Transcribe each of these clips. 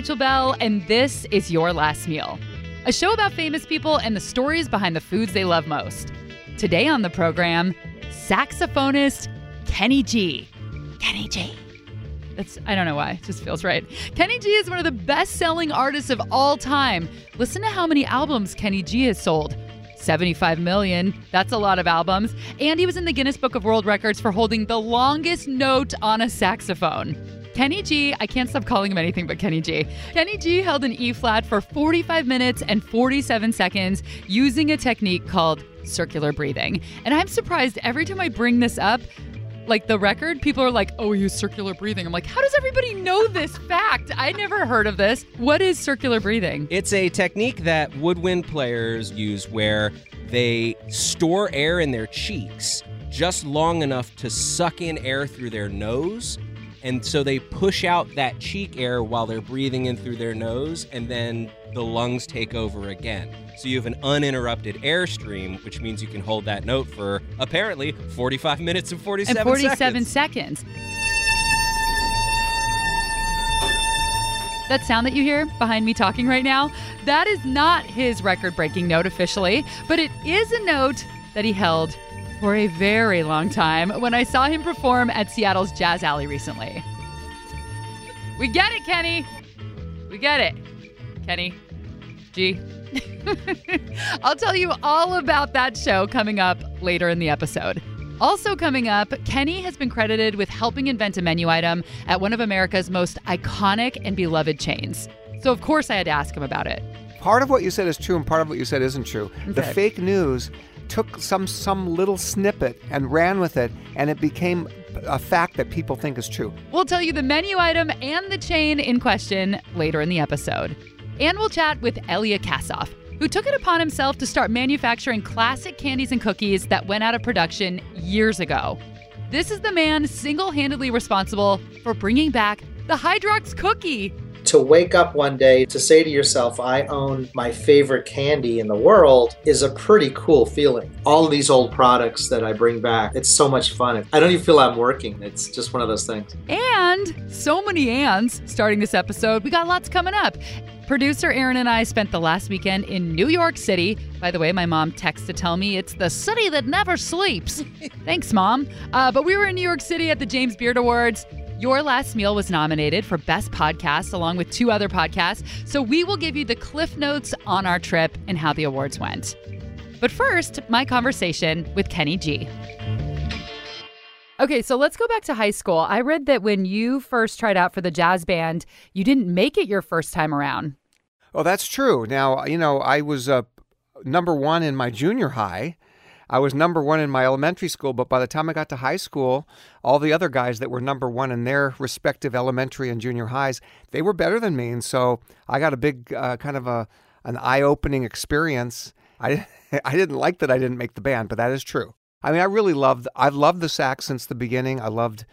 Rachel Bell, and this is Your Last Meal, a show about famous people and the stories behind the foods they love most. Today on the program, saxophonist Kenny G. Kenny G. That's I don't know why. It just feels right. Kenny G is one of the best-selling artists of all time. Listen to how many albums Kenny G has sold. 75 million. That's a lot of albums. And he was in the Guinness Book of World Records for holding the longest note on a saxophone. Kenny G, I can't stop calling him anything but Kenny G. Kenny G held an E flat for 45 minutes and 47 seconds using a technique called circular breathing. And I'm surprised every time I bring this up, like the record, people are like, oh, use circular breathing. I'm like, how does everybody know this fact? I never heard of this. What is circular breathing? It's a technique that woodwind players use where they store air in their cheeks just long enough to suck in air through their nose. And so they push out that cheek air while they're breathing in through their nose, and then the lungs take over again. So you have an uninterrupted airstream, which means you can hold that note for apparently 45 minutes and 47 and 47 seconds. seconds. That sound that you hear behind me talking right now, that is not his record breaking note officially, but it is a note that he held for a very long time when I saw him perform at Seattle's Jazz Alley recently. We get it, Kenny. We get it. Kenny. G. I'll tell you all about that show coming up later in the episode. Also, coming up, Kenny has been credited with helping invent a menu item at one of America's most iconic and beloved chains. So, of course, I had to ask him about it. Part of what you said is true, and part of what you said isn't true. The fake news took some some little snippet and ran with it, and it became a fact that people think is true. We'll tell you the menu item and the chain in question later in the episode. And we'll chat with Elia Kassoff, who took it upon himself to start manufacturing classic candies and cookies that went out of production years ago. This is the man single handedly responsible for bringing back the Hydrox cookie. To wake up one day to say to yourself, I own my favorite candy in the world is a pretty cool feeling. All of these old products that I bring back, it's so much fun. I don't even feel like I'm working. It's just one of those things. And so many ands starting this episode. We got lots coming up. Producer Aaron and I spent the last weekend in New York City. By the way, my mom texts to tell me it's the city that never sleeps. Thanks, mom. Uh, but we were in New York City at the James Beard Awards. Your Last Meal was nominated for Best Podcast along with two other podcasts. So we will give you the cliff notes on our trip and how the awards went. But first, my conversation with Kenny G. Okay, so let's go back to high school. I read that when you first tried out for the jazz band, you didn't make it your first time around. Oh, that's true. Now, you know, I was uh, number one in my junior high. I was number one in my elementary school, but by the time I got to high school, all the other guys that were number one in their respective elementary and junior highs, they were better than me, and so I got a big uh, kind of a an eye-opening experience. I I didn't like that I didn't make the band, but that is true. I mean, I really loved. I've loved the sax since the beginning. I loved.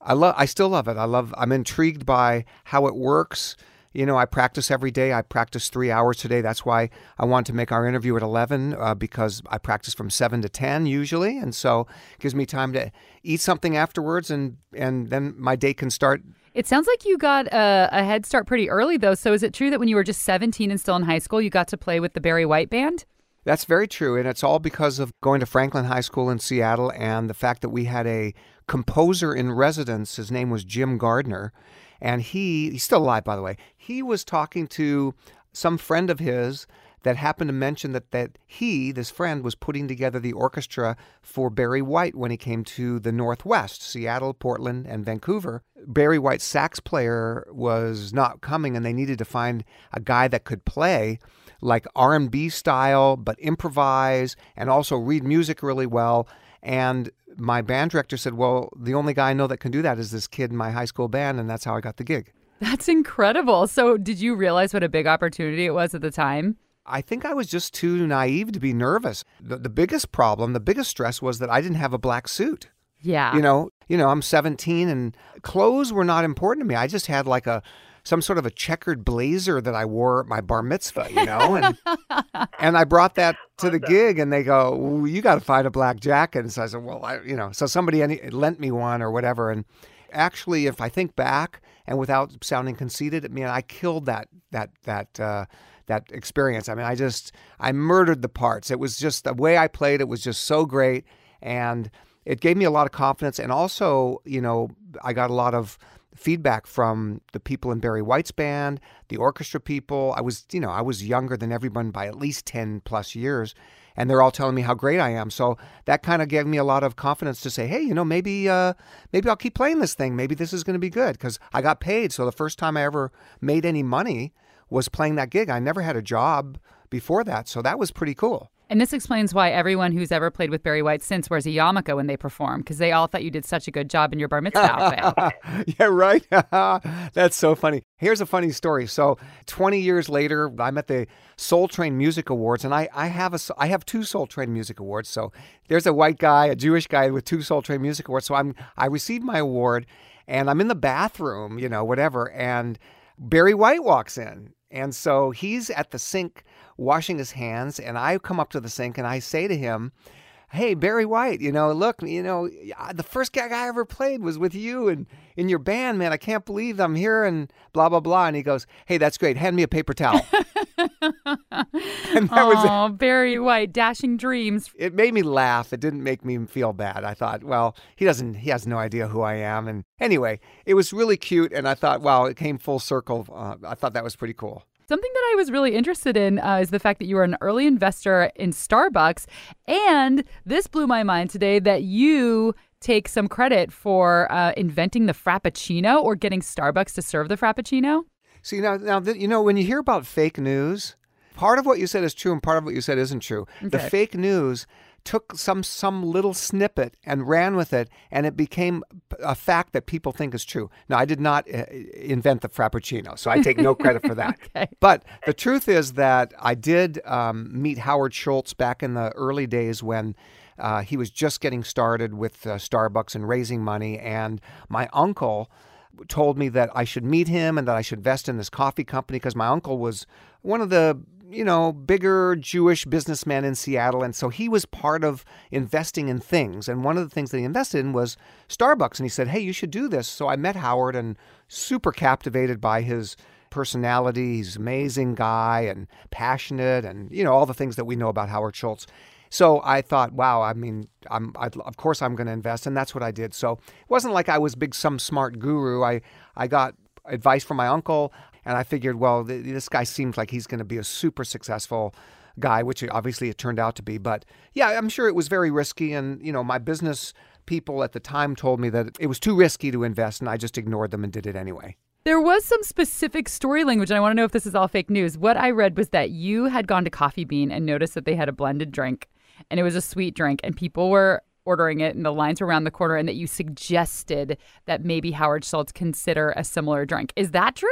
I love. I still love it. I love. I'm intrigued by how it works. You know, I practice every day. I practice three hours today. That's why I want to make our interview at 11 uh, because I practice from 7 to 10 usually. And so it gives me time to eat something afterwards and, and then my day can start. It sounds like you got a, a head start pretty early, though. So is it true that when you were just 17 and still in high school, you got to play with the Barry White Band? That's very true. And it's all because of going to Franklin High School in Seattle and the fact that we had a composer in residence. His name was Jim Gardner. And he, he's still alive, by the way. He was talking to some friend of his that happened to mention that, that he, this friend, was putting together the orchestra for Barry White when he came to the Northwest, Seattle, Portland, and Vancouver. Barry White's sax player was not coming, and they needed to find a guy that could play like R&B style, but improvise and also read music really well. And my band director said, "Well, the only guy I know that can do that is this kid in my high school band," and that's how I got the gig. That's incredible. So did you realize what a big opportunity it was at the time? I think I was just too naive to be nervous. The, the biggest problem, the biggest stress was that I didn't have a black suit. Yeah. You know, you know, I'm 17 and clothes were not important to me. I just had like a some sort of a checkered blazer that I wore at my bar mitzvah, you know, and and I brought that to the gig, and they go, well, "You got to find a black jacket." And so I said, "Well, I, you know," so somebody lent me one or whatever, and actually, if I think back and without sounding conceited, I mean, I killed that that that uh, that experience. I mean, I just I murdered the parts. It was just the way I played. It was just so great, and it gave me a lot of confidence. And also, you know, I got a lot of feedback from the people in Barry White's band, the orchestra people. I was, you know, I was younger than everyone by at least 10 plus years. And they're all telling me how great I am. So that kind of gave me a lot of confidence to say, hey, you know, maybe uh, maybe I'll keep playing this thing. Maybe this is going to be good because I got paid. So the first time I ever made any money was playing that gig. I never had a job before that. So that was pretty cool. And this explains why everyone who's ever played with Barry White since wears a yarmulke when they perform, because they all thought you did such a good job in your bar mitzvah outfit. yeah, right. That's so funny. Here's a funny story. So, 20 years later, I'm at the Soul Train Music Awards, and I, I have a I have two Soul Train Music Awards. So there's a white guy, a Jewish guy with two Soul Train Music Awards. So I'm I received my award, and I'm in the bathroom, you know, whatever, and Barry White walks in, and so he's at the sink washing his hands, and I come up to the sink and I say to him, Hey, Barry White, you know, look, you know, the first gig I ever played was with you and in your band, man. I can't believe I'm here and blah, blah, blah. And he goes, Hey, that's great. Hand me a paper towel. and that was it. Barry White, dashing dreams. It made me laugh. It didn't make me feel bad. I thought, well, he doesn't, he has no idea who I am. And anyway, it was really cute. And I thought, wow, it came full circle. Uh, I thought that was pretty cool. Something that I was really interested in uh, is the fact that you were an early investor in Starbucks. And this blew my mind today that you take some credit for uh, inventing the Frappuccino or getting Starbucks to serve the Frappuccino. See, now, now you know, when you hear about fake news, part of what you said is true and part of what you said isn't true. Okay. The fake news took some some little snippet and ran with it, and it became a fact that people think is true. Now, I did not uh, invent the Frappuccino, so I take no credit for that. okay. But the truth is that I did um, meet Howard Schultz back in the early days when. Uh, he was just getting started with uh, Starbucks and raising money, and my uncle told me that I should meet him and that I should invest in this coffee company because my uncle was one of the you know, bigger Jewish businessman in Seattle. And so he was part of investing in things. And one of the things that he invested in was Starbucks. And he said, hey, you should do this. So I met Howard and super captivated by his personality. He's an amazing guy and passionate and, you know, all the things that we know about Howard Schultz. So I thought, wow, I mean, I'm, I'd, of course I'm going to invest. And that's what I did. So it wasn't like I was big, some smart guru. I, I got advice from my uncle. And I figured, well, th- this guy seems like he's going to be a super successful guy, which obviously it turned out to be. But yeah, I'm sure it was very risky. And, you know, my business people at the time told me that it was too risky to invest, and I just ignored them and did it anyway. There was some specific story language, and I want to know if this is all fake news. What I read was that you had gone to Coffee Bean and noticed that they had a blended drink, and it was a sweet drink, and people were ordering it, and the lines were around the corner, and that you suggested that maybe Howard Schultz consider a similar drink. Is that true?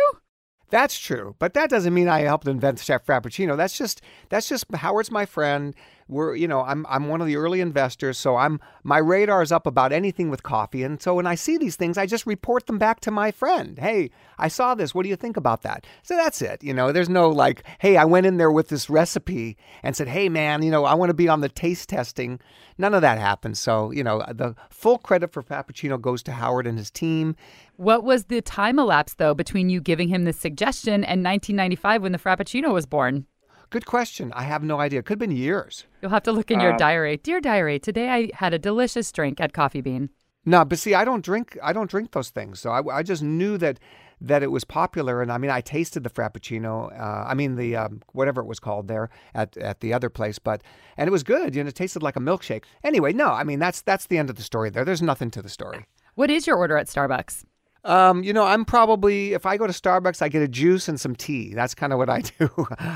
That's true, but that doesn't mean I helped invent Chef Frappuccino. That's just that's just Howard's my friend. We're you know I'm I'm one of the early investors, so I'm my radar is up about anything with coffee, and so when I see these things, I just report them back to my friend. Hey, I saw this. What do you think about that? So that's it. You know, there's no like, hey, I went in there with this recipe and said, hey man, you know, I want to be on the taste testing. None of that happened. So you know, uh, the full credit for Frappuccino goes to Howard and his team. What was the time elapse, though, between you giving him this suggestion and 1995 when the Frappuccino was born? Good question. I have no idea. It could have been years. You'll have to look in your uh, diary. Dear diary, today I had a delicious drink at Coffee Bean. No, but see, I don't drink. I don't drink those things. So I, I just knew that that it was popular, and I mean, I tasted the frappuccino. Uh, I mean, the um, whatever it was called there at at the other place, but and it was good. You know, it tasted like a milkshake. Anyway, no, I mean that's that's the end of the story. There, there's nothing to the story. What is your order at Starbucks? Um, you know, I'm probably if I go to Starbucks, I get a juice and some tea. That's kind of what I do.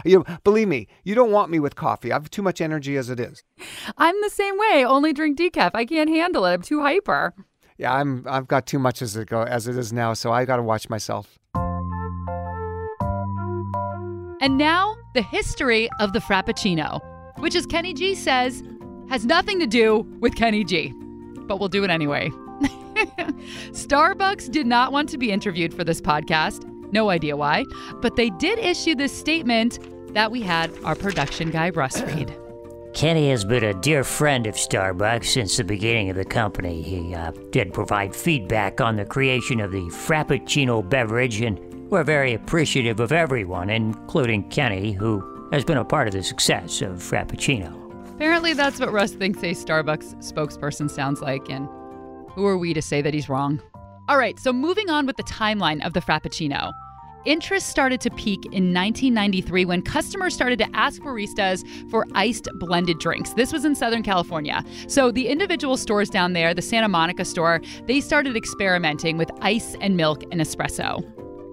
you believe me, you don't want me with coffee. I have too much energy as it is. I'm the same way. Only drink decaf. I can't handle it. I'm too hyper. Yeah, I'm. I've got too much as it go as it is now, so I got to watch myself. And now the history of the Frappuccino, which, as Kenny G says, has nothing to do with Kenny G, but we'll do it anyway. Starbucks did not want to be interviewed for this podcast. No idea why. But they did issue this statement that we had our production guy, Russ, read. Kenny has been a dear friend of Starbucks since the beginning of the company. He uh, did provide feedback on the creation of the Frappuccino beverage, and we're very appreciative of everyone, including Kenny, who has been a part of the success of Frappuccino. Apparently, that's what Russ thinks a Starbucks spokesperson sounds like, and who are we to say that he's wrong? All right, so moving on with the timeline of the Frappuccino. Interest started to peak in 1993 when customers started to ask baristas for iced blended drinks. This was in Southern California. So the individual stores down there, the Santa Monica store, they started experimenting with ice and milk and espresso.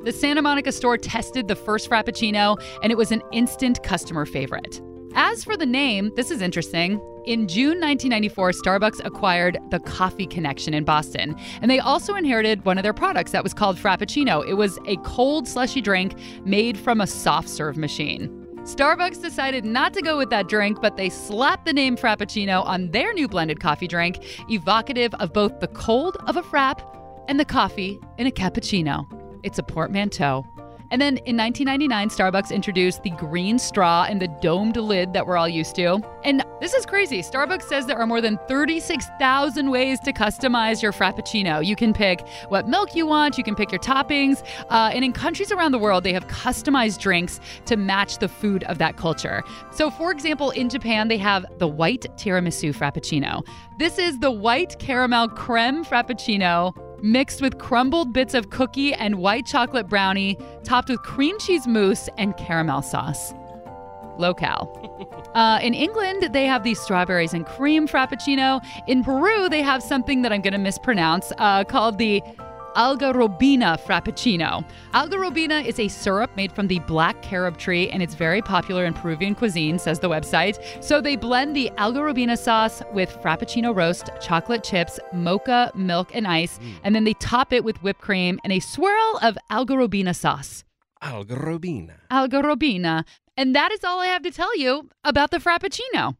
The Santa Monica store tested the first Frappuccino, and it was an instant customer favorite. As for the name, this is interesting. In June 1994, Starbucks acquired the Coffee Connection in Boston, and they also inherited one of their products that was called Frappuccino. It was a cold, slushy drink made from a soft serve machine. Starbucks decided not to go with that drink, but they slapped the name Frappuccino on their new blended coffee drink, evocative of both the cold of a frap and the coffee in a cappuccino. It's a portmanteau. And then in 1999, Starbucks introduced the green straw and the domed lid that we're all used to. And this is crazy. Starbucks says there are more than 36,000 ways to customize your Frappuccino. You can pick what milk you want, you can pick your toppings. Uh, and in countries around the world, they have customized drinks to match the food of that culture. So, for example, in Japan, they have the white tiramisu Frappuccino. This is the white caramel creme Frappuccino mixed with crumbled bits of cookie and white chocolate brownie, topped with cream cheese mousse and caramel sauce. Locale. Uh, in England, they have the strawberries and cream frappuccino. In Peru, they have something that I'm going to mispronounce uh, called the Algarrobina Frappuccino. Algarrobina is a syrup made from the black carob tree, and it's very popular in Peruvian cuisine, says the website. So they blend the Algarrobina sauce with Frappuccino roast, chocolate chips, mocha, milk, and ice, mm. and then they top it with whipped cream and a swirl of Algarrobina sauce. Algarrobina. Algarrobina. And that is all I have to tell you about the Frappuccino.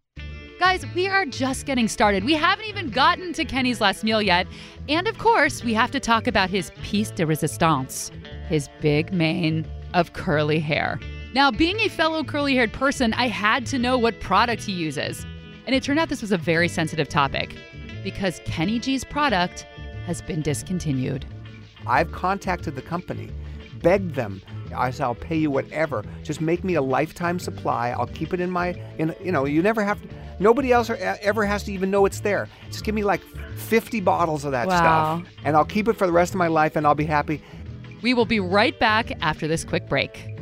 Guys, we are just getting started. We haven't even gotten to Kenny's last meal yet. And of course, we have to talk about his piece de resistance, his big mane of curly hair. Now, being a fellow curly haired person, I had to know what product he uses. And it turned out this was a very sensitive topic because Kenny G's product has been discontinued. I've contacted the company, begged them. I said, I'll pay you whatever. Just make me a lifetime supply. I'll keep it in my, in, you know, you never have to, nobody else ever has to even know it's there. Just give me like 50 bottles of that Wow. stuff and I'll keep it for the rest of my life and I'll be happy. We will be right back after this quick break.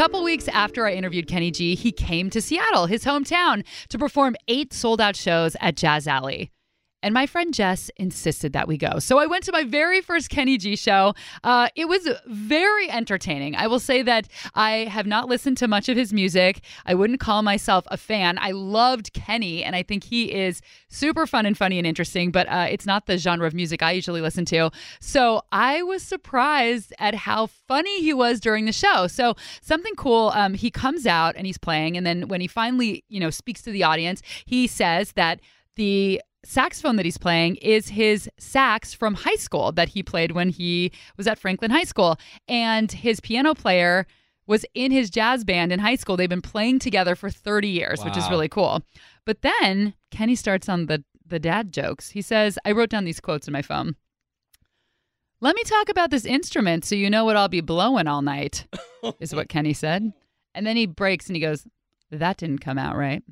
Couple weeks after I interviewed Kenny G, he came to Seattle, his hometown, to perform eight sold out shows at Jazz Alley. And my friend Jess insisted that we go. So I went to my very first Kenny G show. Uh, it was very entertaining. I will say that I have not listened to much of his music. I wouldn't call myself a fan. I loved Kenny, and I think he is super fun and funny and interesting, but uh, it's not the genre of music I usually listen to. So I was surprised at how funny he was during the show. So something cool. Um, he comes out and he's playing, and then when he finally, you know, speaks to the audience, he says that the saxophone that he's playing is his sax from high school that he played when he was at Franklin High School. And his piano player was in his jazz band in high school. They've been playing together for 30 years, which is really cool. But then Kenny starts on the the dad jokes. He says, I wrote down these quotes in my phone. Let me talk about this instrument so you know what I'll be blowing all night, is what Kenny said. And then he breaks and he goes, That didn't come out right.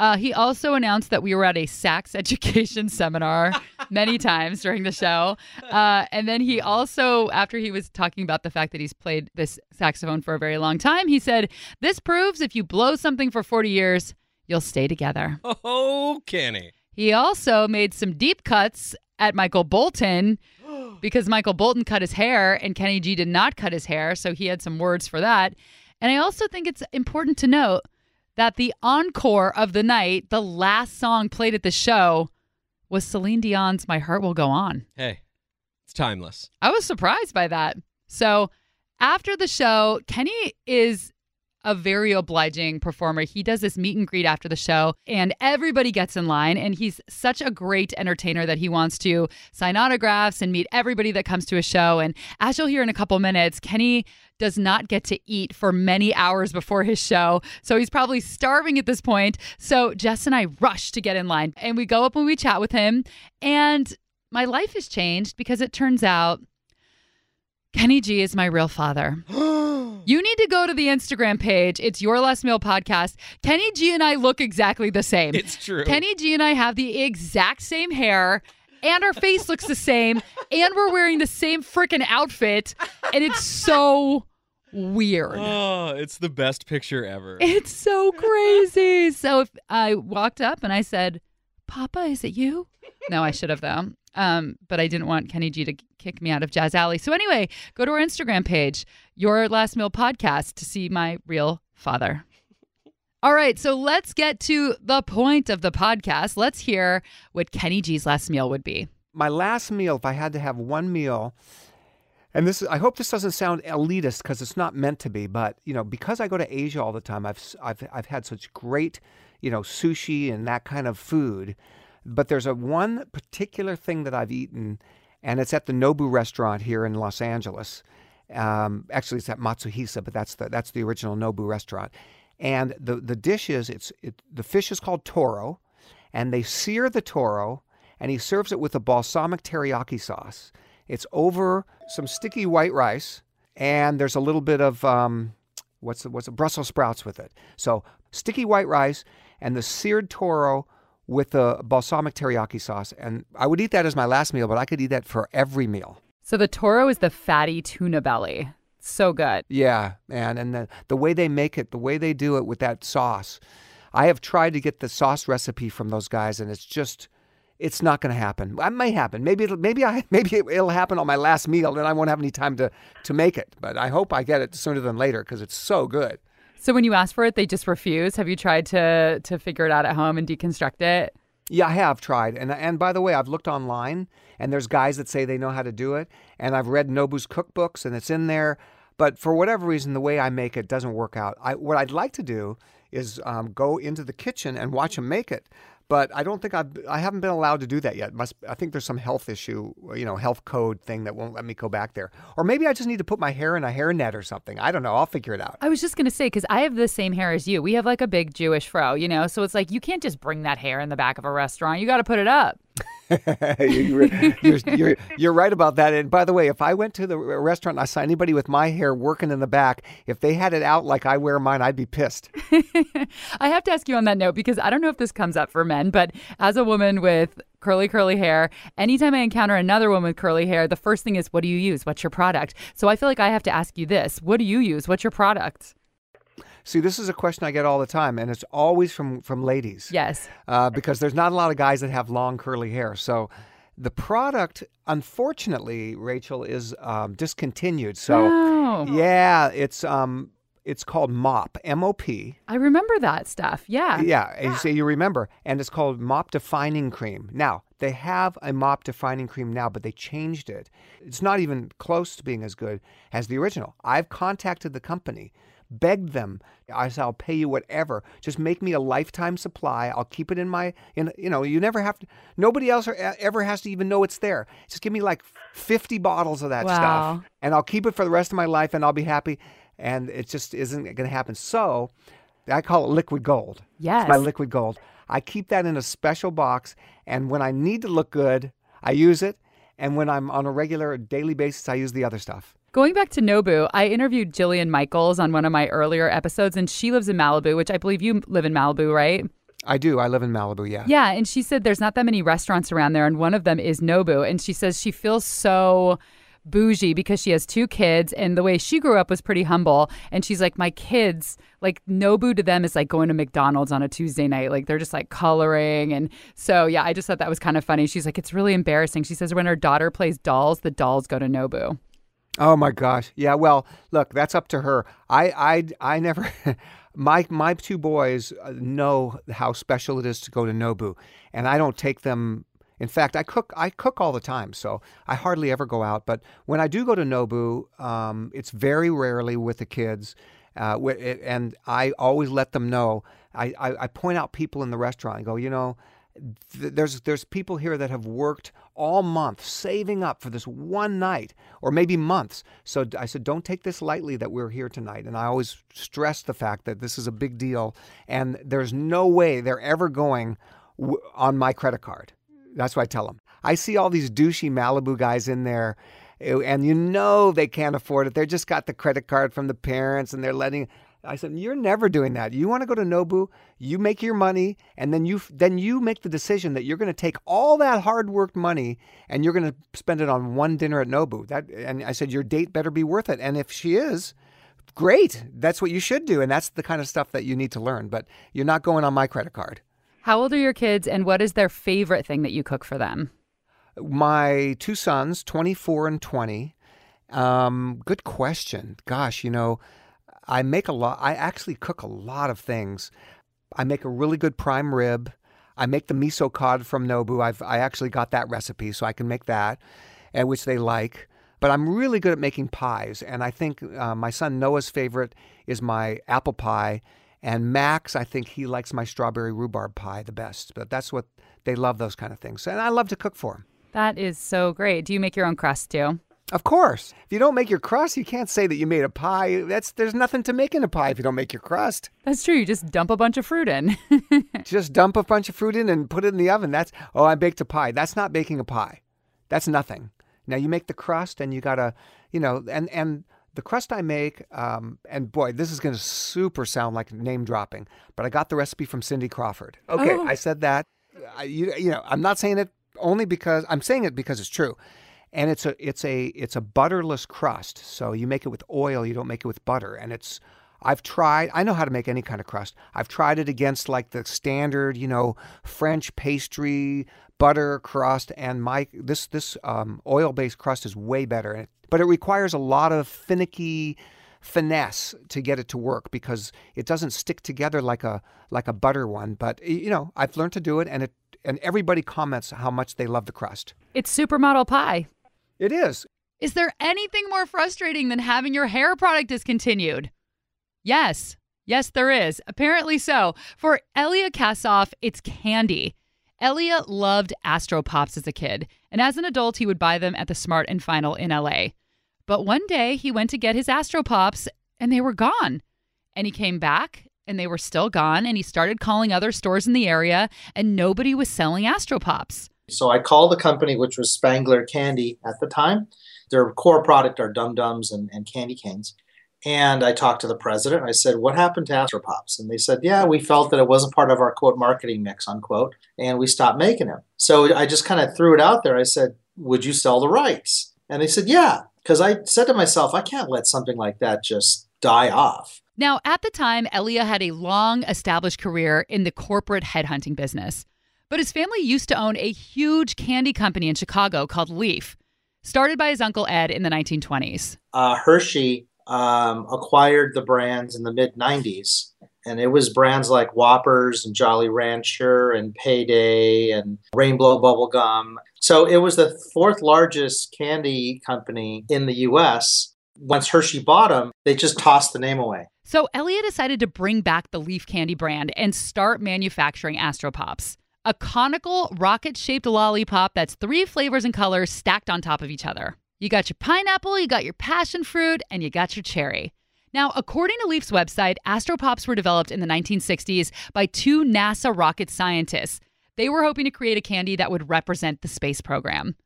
Uh, he also announced that we were at a sax education seminar many times during the show. Uh, and then he also, after he was talking about the fact that he's played this saxophone for a very long time, he said, This proves if you blow something for 40 years, you'll stay together. Oh, Kenny. He also made some deep cuts at Michael Bolton because Michael Bolton cut his hair and Kenny G did not cut his hair. So he had some words for that. And I also think it's important to note that the encore of the night, the last song played at the show, was Celine Dion's My Heart Will Go On. Hey, it's timeless. I was surprised by that. So after the show, Kenny is a very obliging performer. He does this meet and greet after the show, and everybody gets in line. And he's such a great entertainer that he wants to sign autographs and meet everybody that comes to a show. And as you'll hear in a couple minutes, Kenny does not get to eat for many hours before his show. So he's probably starving at this point. So Jess and I rush to get in line, and we go up and we chat with him. And my life has changed because it turns out Kenny G is my real father. you need to go to the Instagram page. It's Your Last Meal Podcast. Kenny G and I look exactly the same. It's true. Kenny G and I have the exact same hair. And our face looks the same, and we're wearing the same freaking outfit, and it's so weird. Oh, it's the best picture ever. It's so crazy. So if I walked up and I said, "Papa, is it you?" No, I should have though. Um, but I didn't want Kenny G to kick me out of Jazz Alley. So anyway, go to our Instagram page, Your Last Meal Podcast, to see my real father. All right, so let's get to the point of the podcast. Let's hear what Kenny G's last meal would be. My last meal, if I had to have one meal, and this I hope this doesn't sound elitist because it's not meant to be, but you know, because I go to Asia all the time, I've I've I've had such great, you know, sushi and that kind of food. But there's a one particular thing that I've eaten, and it's at the Nobu restaurant here in Los Angeles. Um, actually, it's at Matsuhisa, but that's the that's the original Nobu restaurant. And the the dish is it's it, the fish is called toro, and they sear the toro, and he serves it with a balsamic teriyaki sauce. It's over some sticky white rice, and there's a little bit of um, what's the, what's the Brussels sprouts with it. So sticky white rice and the seared toro with the balsamic teriyaki sauce, and I would eat that as my last meal, but I could eat that for every meal. So the toro is the fatty tuna belly. So good. Yeah, man, and the the way they make it, the way they do it with that sauce. I have tried to get the sauce recipe from those guys, and it's just it's not going to happen. It may happen. Maybe it'll, maybe I maybe it'll happen on my last meal, and I won't have any time to to make it. But I hope I get it sooner than later because it's so good. So when you ask for it, they just refuse. Have you tried to to figure it out at home and deconstruct it? Yeah, I have tried, and and by the way, I've looked online, and there's guys that say they know how to do it, and I've read Nobu's cookbooks, and it's in there. But for whatever reason, the way I make it doesn't work out. I, what I'd like to do is um, go into the kitchen and watch them make it but I don't think I've I haven't been allowed to do that yet. Must I think there's some health issue, you know, health code thing that won't let me go back there. Or maybe I just need to put my hair in a hair net or something. I don't know. I'll figure it out. I was just gonna say because I have the same hair as you. We have like a big Jewish fro, you know. So it's like you can't just bring that hair in the back of a restaurant. You got to put it up. You're, you're, you're, you're, right about that. And by the way, if I went to the restaurant and I saw anybody with my hair working in the back, if they had it out like I wear mine, I'd be pissed. I have to ask you on that note because I don't know if this comes up for men, but as a woman with curly, curly hair, anytime I encounter another woman with curly hair, the first thing is, what do you use? What's your product? So I feel like I have to ask you this What do you use? What's your product? See, this is a question I get all the time, and it's always from from ladies. Yes. Uh, because there's not a lot of guys that have long curly hair. So the product, unfortunately, Rachel, is um, discontinued. So oh. yeah, it's um, it's called MOP, M O P. I remember that stuff. Yeah. Yeah, yeah. you say you remember, and it's called MOP Defining Cream. Now they have a MOP Defining Cream now, but they changed it. It's not even close to being as good as the original. I've contacted the company begged them. I said, I'll pay you whatever. Just make me a lifetime supply. I'll keep it in my, in, you know, you never have to, nobody else ever has to even know it's there. Just give me like 50 bottles of that wow. stuff and I'll keep it for the rest of my life and I'll be happy. And it just isn't going to happen. So I call it liquid gold. Yes. It's my liquid gold. I keep that in a special box. And when I need to look good, I use it. And when I'm on a regular daily basis, I use the other stuff. Going back to Nobu, I interviewed Jillian Michaels on one of my earlier episodes, and she lives in Malibu, which I believe you live in Malibu, right? I do. I live in Malibu, yeah. Yeah, and she said there's not that many restaurants around there, and one of them is Nobu. And she says she feels so bougie because she has two kids and the way she grew up was pretty humble and she's like my kids like nobu to them is like going to mcdonald's on a tuesday night like they're just like coloring and so yeah i just thought that was kind of funny she's like it's really embarrassing she says when her daughter plays dolls the dolls go to nobu Oh my gosh. Yeah, well, look, that's up to her. I I I never my my two boys uh, know how special it is to go to Nobu, and I don't take them in fact, I cook I cook all the time, so I hardly ever go out. But when I do go to Nobu, um, it's very rarely with the kids. Uh, and I always let them know. I, I, I point out people in the restaurant and go, you know, th- there's there's people here that have worked all month saving up for this one night or maybe months. So I said, don't take this lightly that we're here tonight. And I always stress the fact that this is a big deal, and there's no way they're ever going w- on my credit card. That's what I tell them. I see all these douchey Malibu guys in there, eh, and you know they can't afford it. They're just got the credit card from the parents, and they're letting. I said, "You're never doing that. You want to go to Nobu, you make your money, and then you then you make the decision that you're going to take all that hard worked money and you're going to spend it on one dinner at Nobu. That and I said your date better be worth it. And if she is, great. That's what you should do, and that's the kind of stuff that you need to learn. But you're not going on my credit card. How old are your kids and what is their favorite thing that you cook for them? My two sons, 24 and 20. Um, good question. Gosh, you know, I make a lot. I actually cook a lot of things. I make a really good prime rib. I make the miso cod from Nobu. I've I actually got that recipe, so I can make that, and which they like. But I'm really good at making pies, and I think uh, my son Noah's favorite is my apple pie, and Max, I think he likes my strawberry rhubarb pie the best. But that's what they love those kind of things, and I love to cook for them. That is so great. Do you make your own crust too? Of course. If you don't make your crust, you can't say that you made a pie. That's there's nothing to make in a pie if you don't make your crust. That's true. You just dump a bunch of fruit in. Just dump a bunch of fruit in and put it in the oven. That's oh, I baked a pie. That's not baking a pie. That's nothing. Now you make the crust and you gotta, you know, and and the crust I make, um, and boy, this is gonna super sound like name dropping, but I got the recipe from Cindy Crawford. Okay, Oh. I said that. I, you, you know, I'm not saying it only because I'm saying it because it's true. And it's a it's a it's a butterless crust. So you make it with oil, you don't make it with butter, and it's I've tried. I know how to make any kind of crust. I've tried it against like the standard, you know, French pastry butter crust, and my this this um, oil-based crust is way better. But it requires a lot of finicky finesse to get it to work because it doesn't stick together like a like a butter one. But you know, I've learned to do it, and it and everybody comments how much they love the crust. It's supermodel pie. It is. Is there anything more frustrating than having your hair product discontinued? Yes. Yes, there is. Apparently so. For Elia Kassoff, it's candy. Elia loved Astro Pops as a kid, and as an adult, he would buy them at the Smart and Final in LA. But one day, he went to get his Astro Pops, and they were gone. And he came back, and they were still gone, and he started calling other stores in the area, and nobody was selling Astro Pops. So I called the company, which was Spangler Candy at the time. Their core product are Dum Dums and, and Candy Canes. And I talked to the president. I said, What happened to Astro Pops? And they said, Yeah, we felt that it wasn't part of our quote marketing mix, unquote. And we stopped making them. So I just kind of threw it out there. I said, Would you sell the rights? And they said, Yeah. Because I said to myself, I can't let something like that just die off. Now, at the time, Elia had a long established career in the corporate headhunting business. But his family used to own a huge candy company in Chicago called Leaf, started by his uncle Ed in the 1920s. uh, Hershey um, acquired the brands in the mid 90s. And it was brands like Whoppers and Jolly Rancher and Payday and Rainbow Bubblegum. So it was the fourth largest candy company in the US. Once Hershey bought them, they just tossed the name away. So Elia decided to bring back the Leaf candy brand and start manufacturing Astro Pops, a conical rocket shaped lollipop that's three flavors and colors stacked on top of each other. You got your pineapple, you got your passion fruit, and you got your cherry. Now, according to Leaf's website, Astro Pops were developed in the 1960s by two NASA rocket scientists. They were hoping to create a candy that would represent the space program.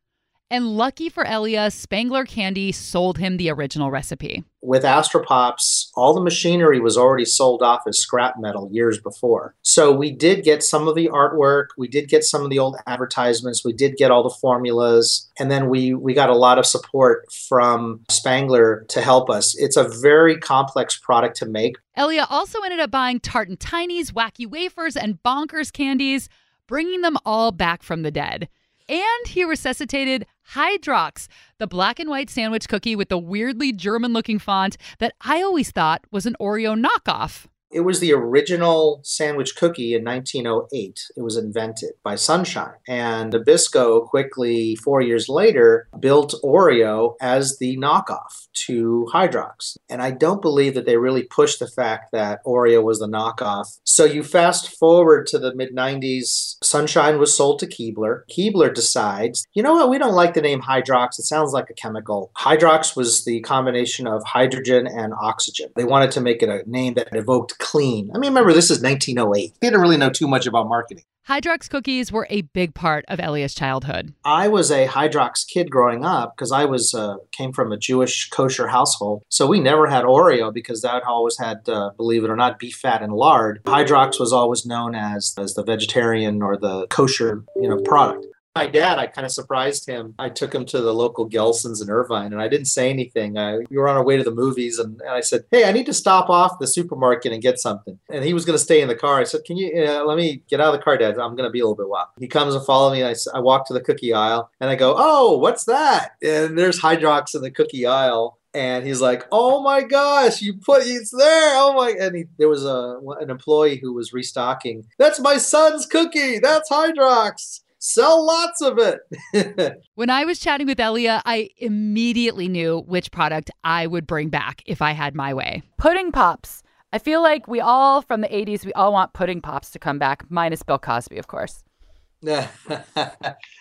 And lucky for Elia, Spangler Candy sold him the original recipe. With Astro Pops, all the machinery was already sold off as scrap metal years before. So we did get some of the artwork, we did get some of the old advertisements, we did get all the formulas, and then we we got a lot of support from Spangler to help us. It's a very complex product to make. Elia also ended up buying Tartan Tinies, Wacky Wafers, and Bonkers candies, bringing them all back from the dead. And he resuscitated Hydrox, the black and white sandwich cookie with the weirdly German looking font that I always thought was an Oreo knockoff. It was the original sandwich cookie in 1908. It was invented by Sunshine. And Nabisco quickly, four years later, built Oreo as the knockoff to Hydrox. And I don't believe that they really pushed the fact that Oreo was the knockoff. So you fast forward to the mid 90s, Sunshine was sold to Keebler. Keebler decides, you know what, we don't like the name Hydrox. It sounds like a chemical. Hydrox was the combination of hydrogen and oxygen. They wanted to make it a name that evoked clean. I mean, remember, this is 1908. They didn't really know too much about marketing. Hydrox cookies were a big part of Elia's childhood. I was a Hydrox kid growing up because I was uh, came from a Jewish kosher household, so we never had Oreo because that always had, uh, believe it or not, beef fat and lard. Hydrox was always known as as the vegetarian or the kosher, you know, product my dad, I kind of surprised him. I took him to the local Gelson's in Irvine and I didn't say anything. I, we were on our way to the movies and, and I said, Hey, I need to stop off the supermarket and get something. And he was going to stay in the car. I said, Can you uh, let me get out of the car, Dad? I'm going to be a little bit wild. He comes and follows me. And I, I walk to the cookie aisle and I go, Oh, what's that? And there's Hydrox in the cookie aisle and he's like, "Oh my gosh, you put it's there! Oh my!" And he, there was a an employee who was restocking. That's my son's cookie. That's Hydrox sell lots of it. when I was chatting with Elia, I immediately knew which product I would bring back if I had my way. Pudding Pops. I feel like we all, from the 80s, we all want Pudding Pops to come back, minus Bill Cosby, of course. yeah,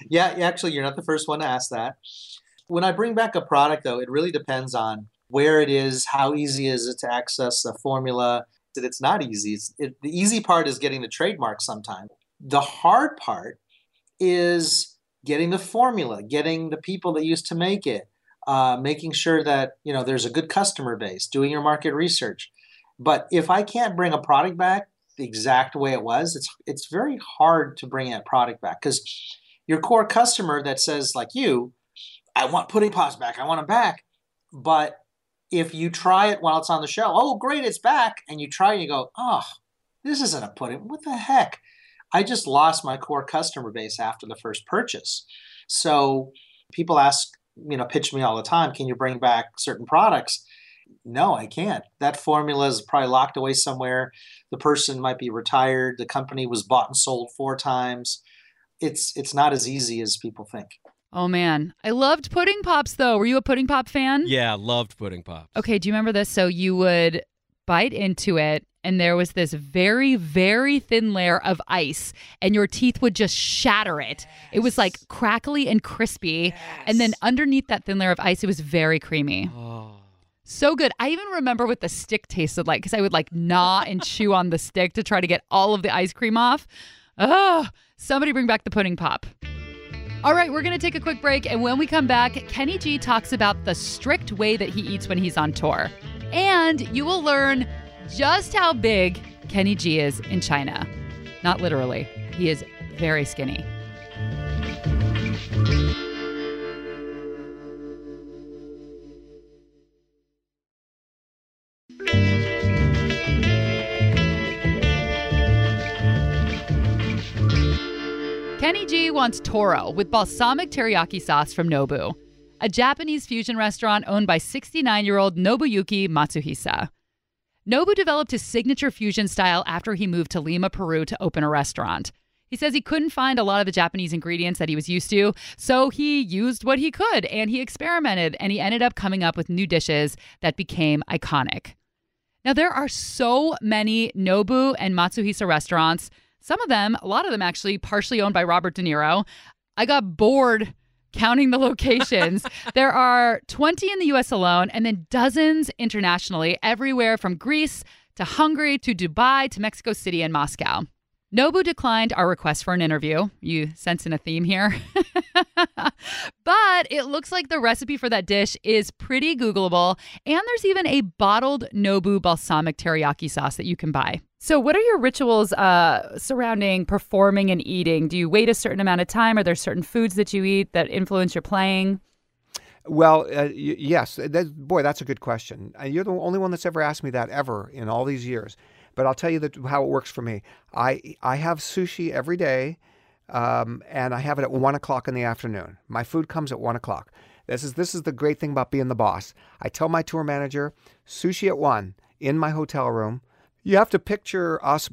actually, you're not the first one to ask that. When I bring back a product, though, it really depends on where it is, how easy is it to access the formula. That it's not easy. It's, it, the easy part is getting the trademark sometime. The hard part is getting the formula, getting the people that used to make it, uh, making sure that you know there's a good customer base, doing your market research. But if I can't bring a product back the exact way it was, it's it's very hard to bring that product back because your core customer that says like you, I want pudding pops back, I want them back, but if you try it while it's on the shelf, oh great, it's back, and you try and you go, oh, this isn't a pudding. What the heck? I just lost my core customer base after the first purchase. So people ask, you know, pitch me all the time, can you bring back certain products? No, I can't. That formula is probably locked away somewhere. The person might be retired. The company was bought and sold four times. It's it's not as easy as people think. Oh man, I loved pudding pops though. Were you a pudding pop fan? Yeah, loved pudding pops. Okay, do you remember this? So you would bite into it and there was this very, very thin layer of ice, and your teeth would just shatter it. Yes. It was like crackly and crispy. Yes. And then underneath that thin layer of ice, it was very creamy. Oh. So good. I even remember what the stick tasted like because I would like gnaw and chew on the stick to try to get all of the ice cream off. Oh, somebody bring back the pudding pop. All right, we're going to take a quick break. And when we come back, Kenny G talks about the strict way that he eats when he's on tour. And you will learn just how big Kenny G is in China. Not literally, he is very skinny. Kenny G wants Toro with balsamic teriyaki sauce from Nobu, a Japanese fusion restaurant owned by 69 year old Nobuyuki Matsuhisa. Nobu developed his signature fusion style after he moved to Lima, Peru to open a restaurant. He says he couldn't find a lot of the Japanese ingredients that he was used to, so he used what he could and he experimented and he ended up coming up with new dishes that became iconic. Now, there are so many Nobu and Matsuhisa restaurants, some of them, a lot of them actually, partially owned by Robert De Niro. I got bored counting the locations. there are 20 in the US alone and then dozens internationally, everywhere from Greece to Hungary to Dubai to Mexico City and Moscow. Nobu declined our request for an interview. You sensing a theme here? but it looks like the recipe for that dish is pretty Googleable, and there's even a bottled Nobu balsamic teriyaki sauce that you can buy. So, what are your rituals uh, surrounding performing and eating? Do you wait a certain amount of time? Are there certain foods that you eat that influence your playing? Well, uh, y- yes. That, boy, that's a good question. Uh, you're the only one that's ever asked me that ever in all these years. But I'll tell you that how it works for me. I I have sushi every day, um, and I have it at one o'clock in the afternoon. My food comes at one o'clock. This is this is the great thing about being the boss. I tell my tour manager, sushi at one in my hotel room You have to picture us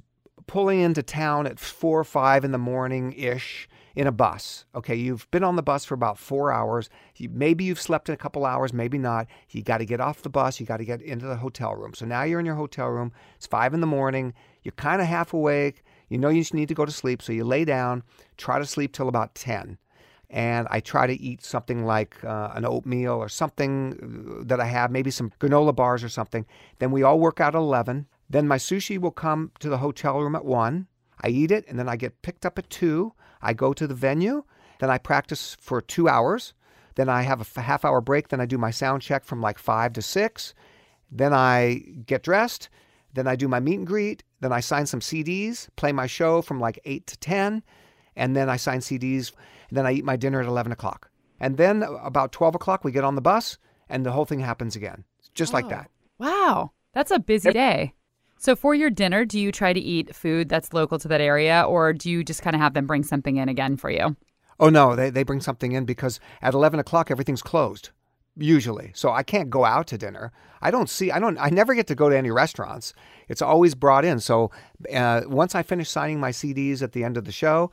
pulling into town at four or five in the morning ish in a bus. Okay, you've been on the bus for about four hours. Maybe you've slept in a couple hours, maybe not. You got to get off the bus. You got to get into the hotel room. So now you're in your hotel room. It's five in the morning. You're kind of half awake. You know you need to go to sleep. So you lay down, try to sleep till about 10 and I try to eat something like uh, an oatmeal or something that I have, maybe some granola bars or something. Then we all work out at 11. Then my sushi will come to the hotel room at 1. I eat it, and then I get picked up at 2. I go to the venue. Then I practice for two hours. Then I have a half hour break. Then I do my sound check from like 5 to 6. Then I get dressed. Then I do my meet and greet. Then I sign some CDs, play my show from like 8 to 10. And then I sign CDs. And then I eat my dinner at 11 o'clock. And then about 12 o'clock, we get on the bus and the whole thing happens again, just oh. like that. Oh, wow. That's a busy day. So for your dinner, do you try to eat food that's local to that area or do you just kind of have them bring something in again for you? Oh, no, they, they bring something in because at 11 o'clock, everything's closed usually. So I can't go out to dinner. I don't see, I don't, I never get to go to any restaurants. It's always brought in. So uh, once I finish signing my CDs at the end of the show,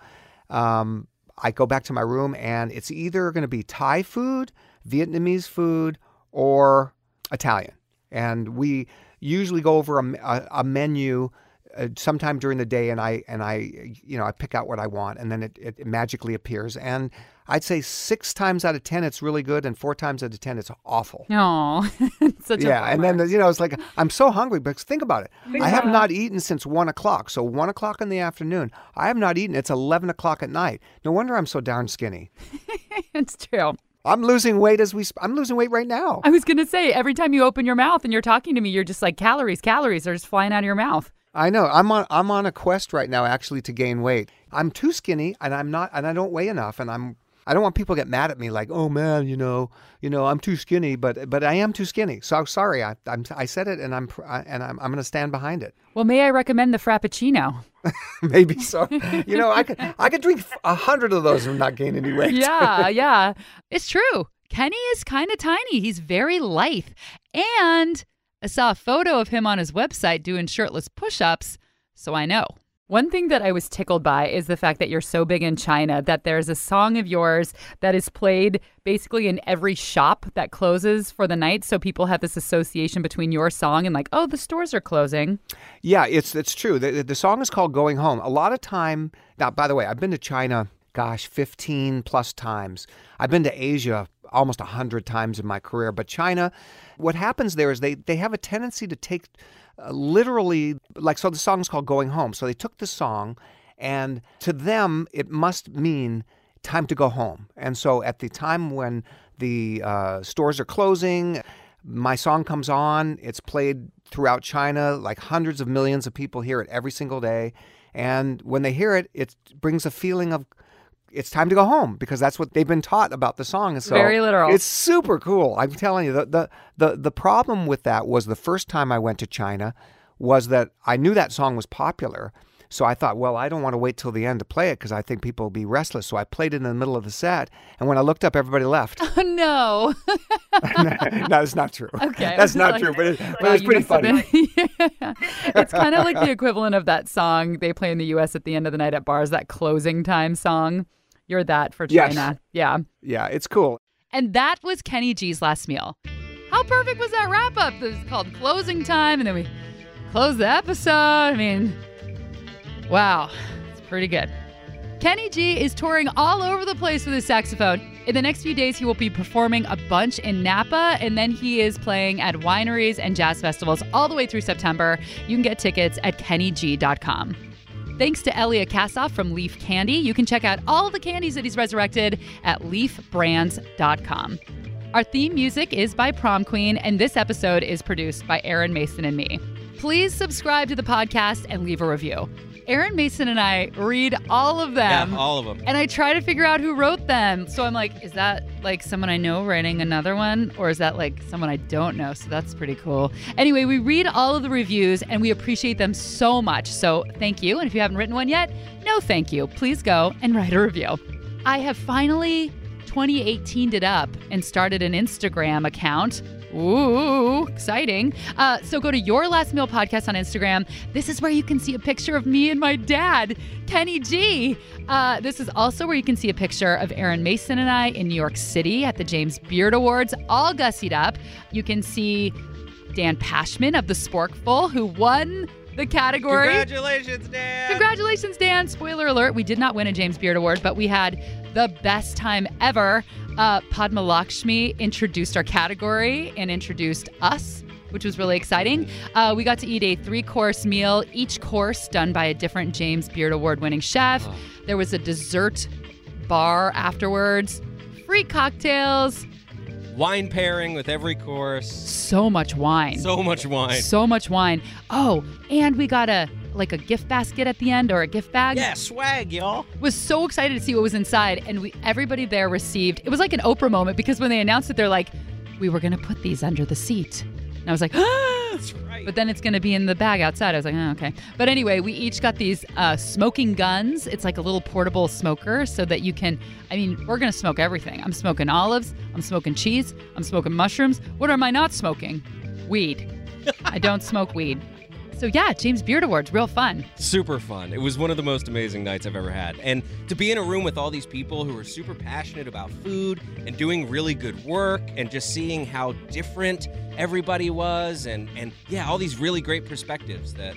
um, I go back to my room and it's either going to be Thai food, Vietnamese food, or Italian. And we usually go over a, a, a menu uh, sometime during the day and I and I you know I pick out what I want and then it, it magically appears and I'd say six times out of ten it's really good and four times out of ten it's awful. No, yeah, and then you know it's like I'm so hungry because think about it. Yeah. I have not eaten since one o'clock, so one o'clock in the afternoon. I have not eaten. It's eleven o'clock at night. No wonder I'm so darn skinny. it's true. I'm losing weight as we. Sp- I'm losing weight right now. I was gonna say every time you open your mouth and you're talking to me, you're just like calories, calories are just flying out of your mouth. I know. I'm on. I'm on a quest right now, actually, to gain weight. I'm too skinny, and I'm not, and I don't weigh enough, and I'm. I don't want people to get mad at me, like, oh man, you know, you know, I'm too skinny, but but I am too skinny. So sorry, I I'm, I said it, and I'm and I'm I'm going to stand behind it. Well, may I recommend the Frappuccino? Maybe so. you know, I could I could drink a hundred of those and not gain any weight. yeah, yeah, it's true. Kenny is kind of tiny. He's very lithe, and I saw a photo of him on his website doing shirtless push ups, so I know. One thing that I was tickled by is the fact that you're so big in China that there's a song of yours that is played basically in every shop that closes for the night. So people have this association between your song and like, oh, the stores are closing. Yeah, it's it's true. The, the song is called "Going Home." A lot of time. Now, by the way, I've been to China, gosh, 15 plus times. I've been to Asia almost 100 times in my career. But China, what happens there is they, they have a tendency to take uh, literally, like, so the song's called Going Home. So they took the song, and to them, it must mean time to go home. And so at the time when the uh, stores are closing, my song comes on, it's played throughout China, like hundreds of millions of people hear it every single day. And when they hear it, it brings a feeling of it's time to go home because that's what they've been taught about the song. So Very literal. It's super cool. I'm telling you, the, the the the problem with that was the first time I went to China was that I knew that song was popular. So I thought, well, I don't want to wait till the end to play it because I think people will be restless. So I played it in the middle of the set, and when I looked up, everybody left. Oh no! no, that's not true. Okay, that's not like, true, but, it, but it's pretty funny. yeah. It's kind of like the equivalent of that song they play in the U.S. at the end of the night at bars, that closing time song. You're that for China. Yes. Yeah. Yeah, it's cool. And that was Kenny G's last meal. How perfect was that wrap up? It was called closing time, and then we close the episode. I mean, wow, it's pretty good. Kenny G is touring all over the place with his saxophone. In the next few days, he will be performing a bunch in Napa, and then he is playing at wineries and jazz festivals all the way through September. You can get tickets at kennyg.com. Thanks to Elia Kassoff from Leaf Candy. You can check out all the candies that he's resurrected at leafbrands.com. Our theme music is by Prom Queen, and this episode is produced by Aaron Mason and me. Please subscribe to the podcast and leave a review. Aaron Mason and I read all of them. Yeah, all of them. And I try to figure out who wrote them. So I'm like, is that like someone I know writing another one? Or is that like someone I don't know? So that's pretty cool. Anyway, we read all of the reviews and we appreciate them so much. So thank you. And if you haven't written one yet, no thank you. Please go and write a review. I have finally 2018'd it up and started an Instagram account Ooh, exciting. Uh, so go to Your Last Meal Podcast on Instagram. This is where you can see a picture of me and my dad, Kenny G. Uh, this is also where you can see a picture of Aaron Mason and I in New York City at the James Beard Awards, all gussied up. You can see Dan Pashman of the Sporkful, who won the category. Congratulations, Dan. Congratulations, Dan. Spoiler alert, we did not win a James Beard Award, but we had the best time ever. Uh, Padma Lakshmi introduced our category and introduced us, which was really exciting. Uh, we got to eat a three course meal, each course done by a different James Beard Award winning chef. There was a dessert bar afterwards, free cocktails, Wine pairing with every course. so much wine. So much wine. so much wine. Oh, and we got a like a gift basket at the end or a gift bag. Yeah, swag, y'all. Was so excited to see what was inside, and we everybody there received. It was like an Oprah moment because when they announced it, they're like, "We were gonna put these under the seat," and I was like, That's right. But then it's gonna be in the bag outside. I was like, oh, okay. But anyway, we each got these uh, smoking guns. It's like a little portable smoker, so that you can. I mean, we're gonna smoke everything. I'm smoking olives. I'm smoking cheese. I'm smoking mushrooms. What am I not smoking? Weed. I don't smoke weed. So yeah, James Beard Awards, real fun. super fun. It was one of the most amazing nights I've ever had. And to be in a room with all these people who are super passionate about food and doing really good work and just seeing how different everybody was and and yeah, all these really great perspectives that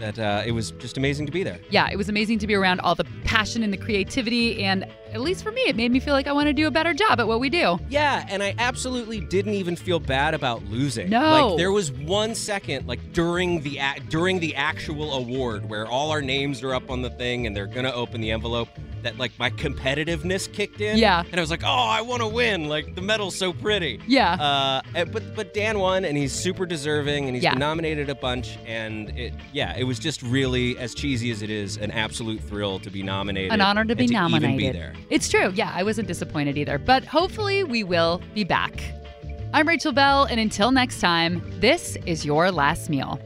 that uh, it was just amazing to be there. Yeah, it was amazing to be around all the passion and the creativity, and at least for me, it made me feel like I want to do a better job at what we do. Yeah, and I absolutely didn't even feel bad about losing. No. like there was one second, like during the during the actual award, where all our names are up on the thing and they're gonna open the envelope. That like my competitiveness kicked in. Yeah. and I was like, oh, I want to win. Like the medal's so pretty. Yeah. Uh, and- but but Dan won, and he's super deserving, and he's Yeah. been nominated a bunch, and it yeah, it was just really as cheesy as it is, an absolute thrill to be nominated, An honor to be Even nominated. be there. It's true. Yeah, I wasn't disappointed either. But hopefully, we will be back. I'm Rachel Belle, and until next time, this is your last meal.